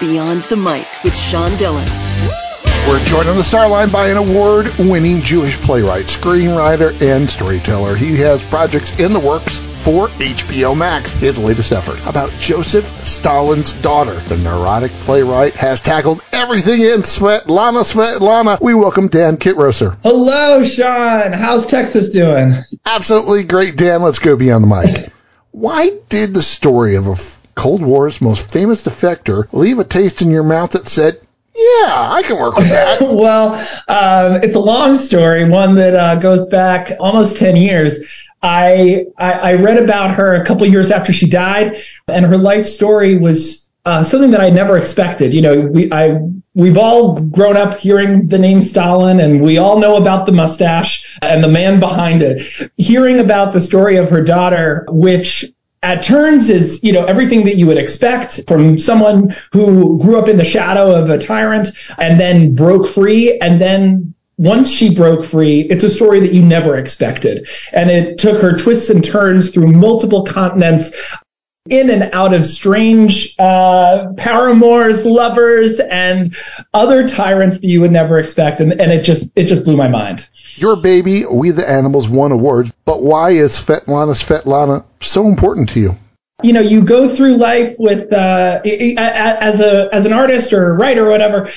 Beyond the Mic with Sean Dillon. We're joined on the Starline by an award winning Jewish playwright, screenwriter, and storyteller. He has projects in the works for HBO Max, his latest effort about Joseph Stalin's daughter. The neurotic playwright has tackled everything in Svetlana Svetlana. We welcome Dan Kitrosser. Hello, Sean. How's Texas doing? Absolutely great, Dan. Let's go beyond the mic. Why did the story of a Cold War's most famous defector leave a taste in your mouth that said, yeah, I can work with that. well, um, it's a long story, one that uh, goes back almost 10 years. I, I, I read about her a couple years after she died, and her life story was uh, something that I never expected. You know, we I we've all grown up hearing the name Stalin, and we all know about the mustache and the man behind it. Hearing about the story of her daughter, which at turns is, you know, everything that you would expect from someone who grew up in the shadow of a tyrant and then broke free and then once she broke free, it's a story that you never expected. And it took her twists and turns through multiple continents, in and out of strange uh, paramours, lovers, and other tyrants that you would never expect. And, and it just it just blew my mind. Your baby, We the Animals, won awards, but why is Svetlana Svetlana so important to you? You know, you go through life with uh, as a as an artist or writer or whatever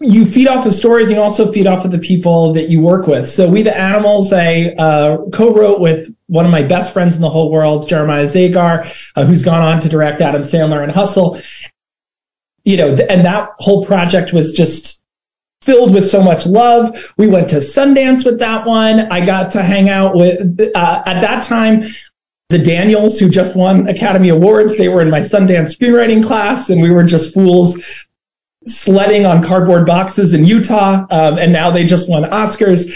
you feed off of stories and you also feed off of the people that you work with. So We the Animals, I uh, co-wrote with one of my best friends in the whole world, Jeremiah Zagar, uh, who's gone on to direct Adam Sandler and Hustle. You know, and that whole project was just filled with so much love. We went to Sundance with that one. I got to hang out with, uh, at that time, the Daniels, who just won Academy Awards, they were in my Sundance screenwriting class, and we were just fools sledding on cardboard boxes in Utah, um, and now they just won Oscars.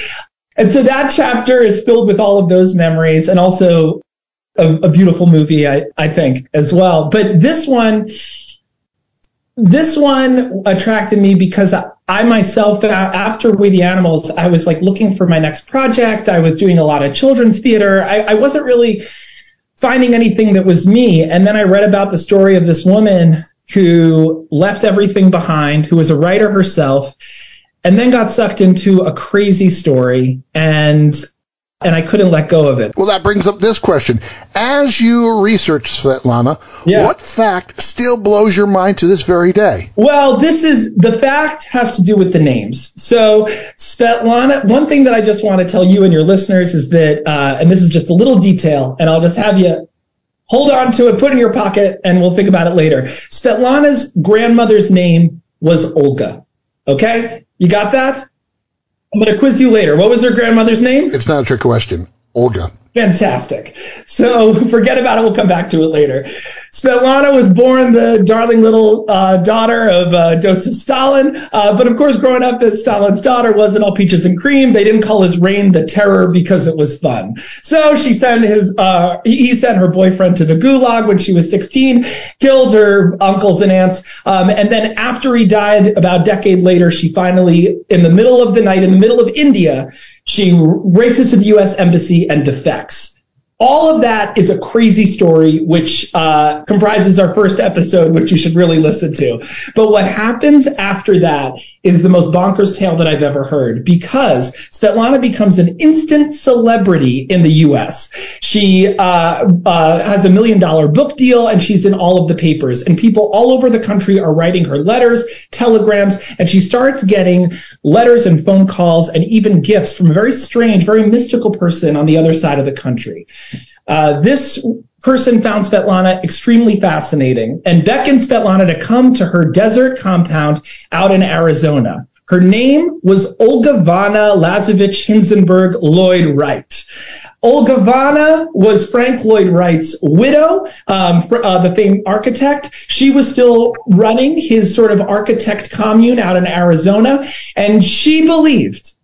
And so that chapter is filled with all of those memories and also a, a beautiful movie, I, I think, as well. But this one, this one attracted me because I, I myself, after We the Animals, I was like looking for my next project. I was doing a lot of children's theater. I, I wasn't really finding anything that was me. And then I read about the story of this woman who left everything behind, who was a writer herself, and then got sucked into a crazy story and and I couldn't let go of it. Well, that brings up this question. As you research Svetlana, yeah. what fact still blows your mind to this very day? Well, this is the fact has to do with the names. So, Svetlana, one thing that I just want to tell you and your listeners is that, uh, and this is just a little detail, and I'll just have you hold on to it, put it in your pocket, and we'll think about it later. Svetlana's grandmother's name was Olga. Okay? You got that? I'm going to quiz you later. What was her grandmother's name? It's not a trick question. Olga. Fantastic. So forget about it. We'll come back to it later. Svetlana was born the darling little uh, daughter of uh, Joseph Stalin. Uh, but of course, growing up as Stalin's daughter wasn't all peaches and cream. They didn't call his reign the terror because it was fun. So she sent his, uh, he sent her boyfriend to the gulag when she was 16, killed her uncles and aunts. Um, and then after he died, about a decade later, she finally, in the middle of the night, in the middle of India, she races to the U.S. embassy and defects. All of that is a crazy story, which uh, comprises our first episode, which you should really listen to. But what happens after that is the most bonkers tale that I've ever heard because Svetlana becomes an instant celebrity in the U.S. She uh, uh, has a million dollar book deal and she's in all of the papers. And people all over the country are writing her letters, telegrams, and she starts getting letters and phone calls and even gifts from a very strange, very mystical person on the other side of the country. Uh, this person found Svetlana extremely fascinating and beckoned Svetlana to come to her desert compound out in Arizona. Her name was Olgivanna Lazarevich Hinzenberg Lloyd Wright. Olgivanna was Frank Lloyd Wright's widow, um, uh, the famed architect. She was still running his sort of architect commune out in Arizona, and she believed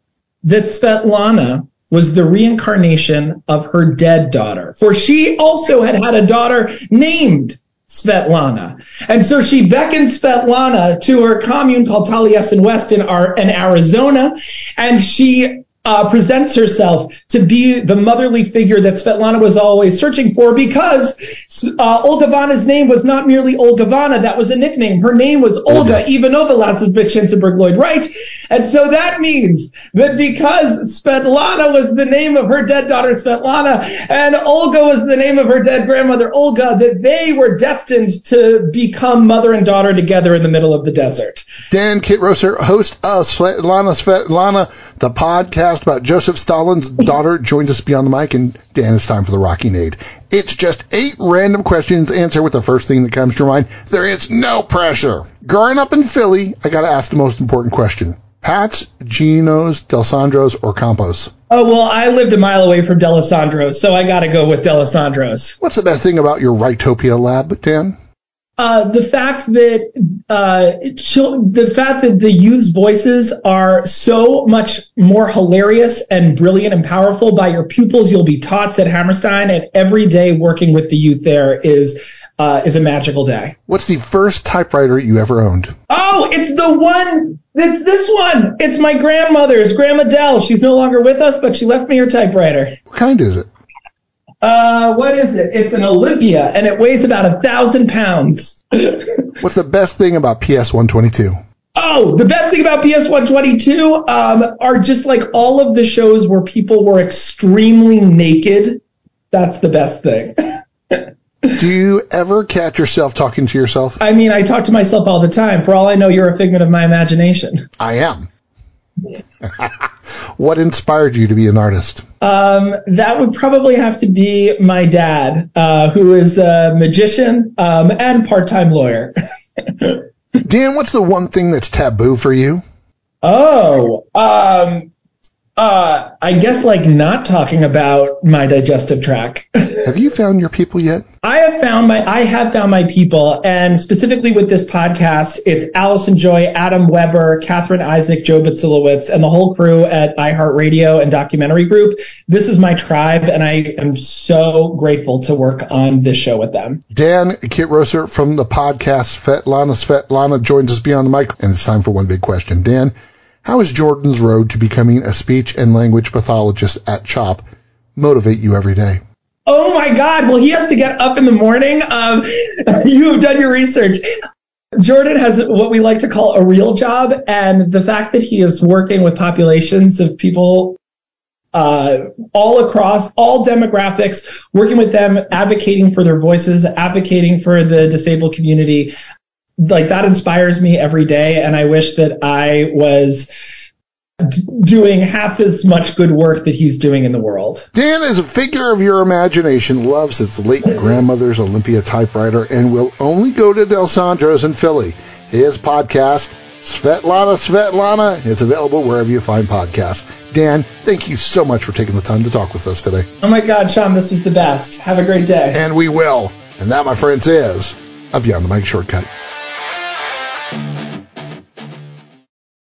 that Svetlana was the reincarnation of her dead daughter. For she also had had a daughter named Svetlana. And so she beckoned Svetlana to her commune called Taliesin West in, in Arizona, and she uh, presents herself to be the motherly figure that Svetlana was always searching for because uh, Olgivanna's name was not merely Olgivanna, that was a nickname. Her name was Olga Ivanova Lazovich Lloyd Wright. And so that means that because Svetlana was the name of her dead daughter Svetlana and Olga was the name of her dead grandmother Olga, that they were destined to become mother and daughter together in the middle of the desert. Dan Kitrosser, host of Svetlana Svetlana, the podcast about Joseph Stalin's daughter, joins us beyond the mic. And Dan, it's time for the Rockin' 8. It's just eight random questions. Answer with the first thing that comes to your mind. There is no pressure. Growing up in Philly, I got to ask the most important question. Pat's, Geno's, Dalessandro's, or Campo's? Oh, well, I lived a mile away from Dalessandro's, so I got to go with Dalessandro's. What's the best thing about your Writopia lab, Dan? Uh, the fact that uh, the fact that the youth's voices are so much more hilarious and brilliant and powerful by your pupils you'll be taught said Hammerstein, and every day working with the youth there is uh, is a magical day. What's the first typewriter you ever owned? Oh, it's the one. It's this one. It's my grandmother's, Grandma Dell. She's no longer with us, but she left me her typewriter. What kind is it? Uh, what is it? It's an Olympia, and it weighs about a thousand pounds. What's the best thing about PS 122? Oh, the best thing about PS 122 um, are just like all of the shows where people were extremely naked. That's the best thing. Do you ever catch yourself talking to yourself? I mean, I talk to myself all the time. For all I know, you're a figment of my imagination. I am. what inspired you to be an artist? Um, that would probably have to be my dad, uh, who is a magician um, and part-time lawyer. Dan, what's the one thing that's taboo for you? Oh, um, uh, I guess like not talking about my digestive tract. have you found your people yet? I have found my, I have found my people, and specifically with this podcast, it's Allison Joy, Adam Weber, Catherine Isaac, Joe Batsilowitz, and the whole crew at iHeartRadio and Documentary Group. This is my tribe, and I am so grateful to work on this show with them. Dan Kitrosser from the podcast Svetlana Svetlana joins us beyond the mic, and it's time for one big question. Dan, how is Jordan's road to becoming a speech and language pathologist at CHOP motivate you every day? Oh my God. Well, he has to get up in the morning. Um, you have done your research. Jordan has what we like to call a real job. And the fact that he is working with populations of people uh, all across all demographics, working with them, advocating for their voices, advocating for the disabled community, like that inspires me every day. And I wish that I was doing half as much good work that he's doing in the world. Dan is a figure of your imagination, loves his late grandmother's Olympia typewriter, and will only go to Dalessandro's in Philly. His podcast, Svetlana Svetlana, is available wherever you find podcasts. Dan, thank you so much for taking the time to talk with us today. Oh my God, Sean, this was the best. Have a great day. And we will. And that, my friends, is a Beyond the Mic shortcut. You.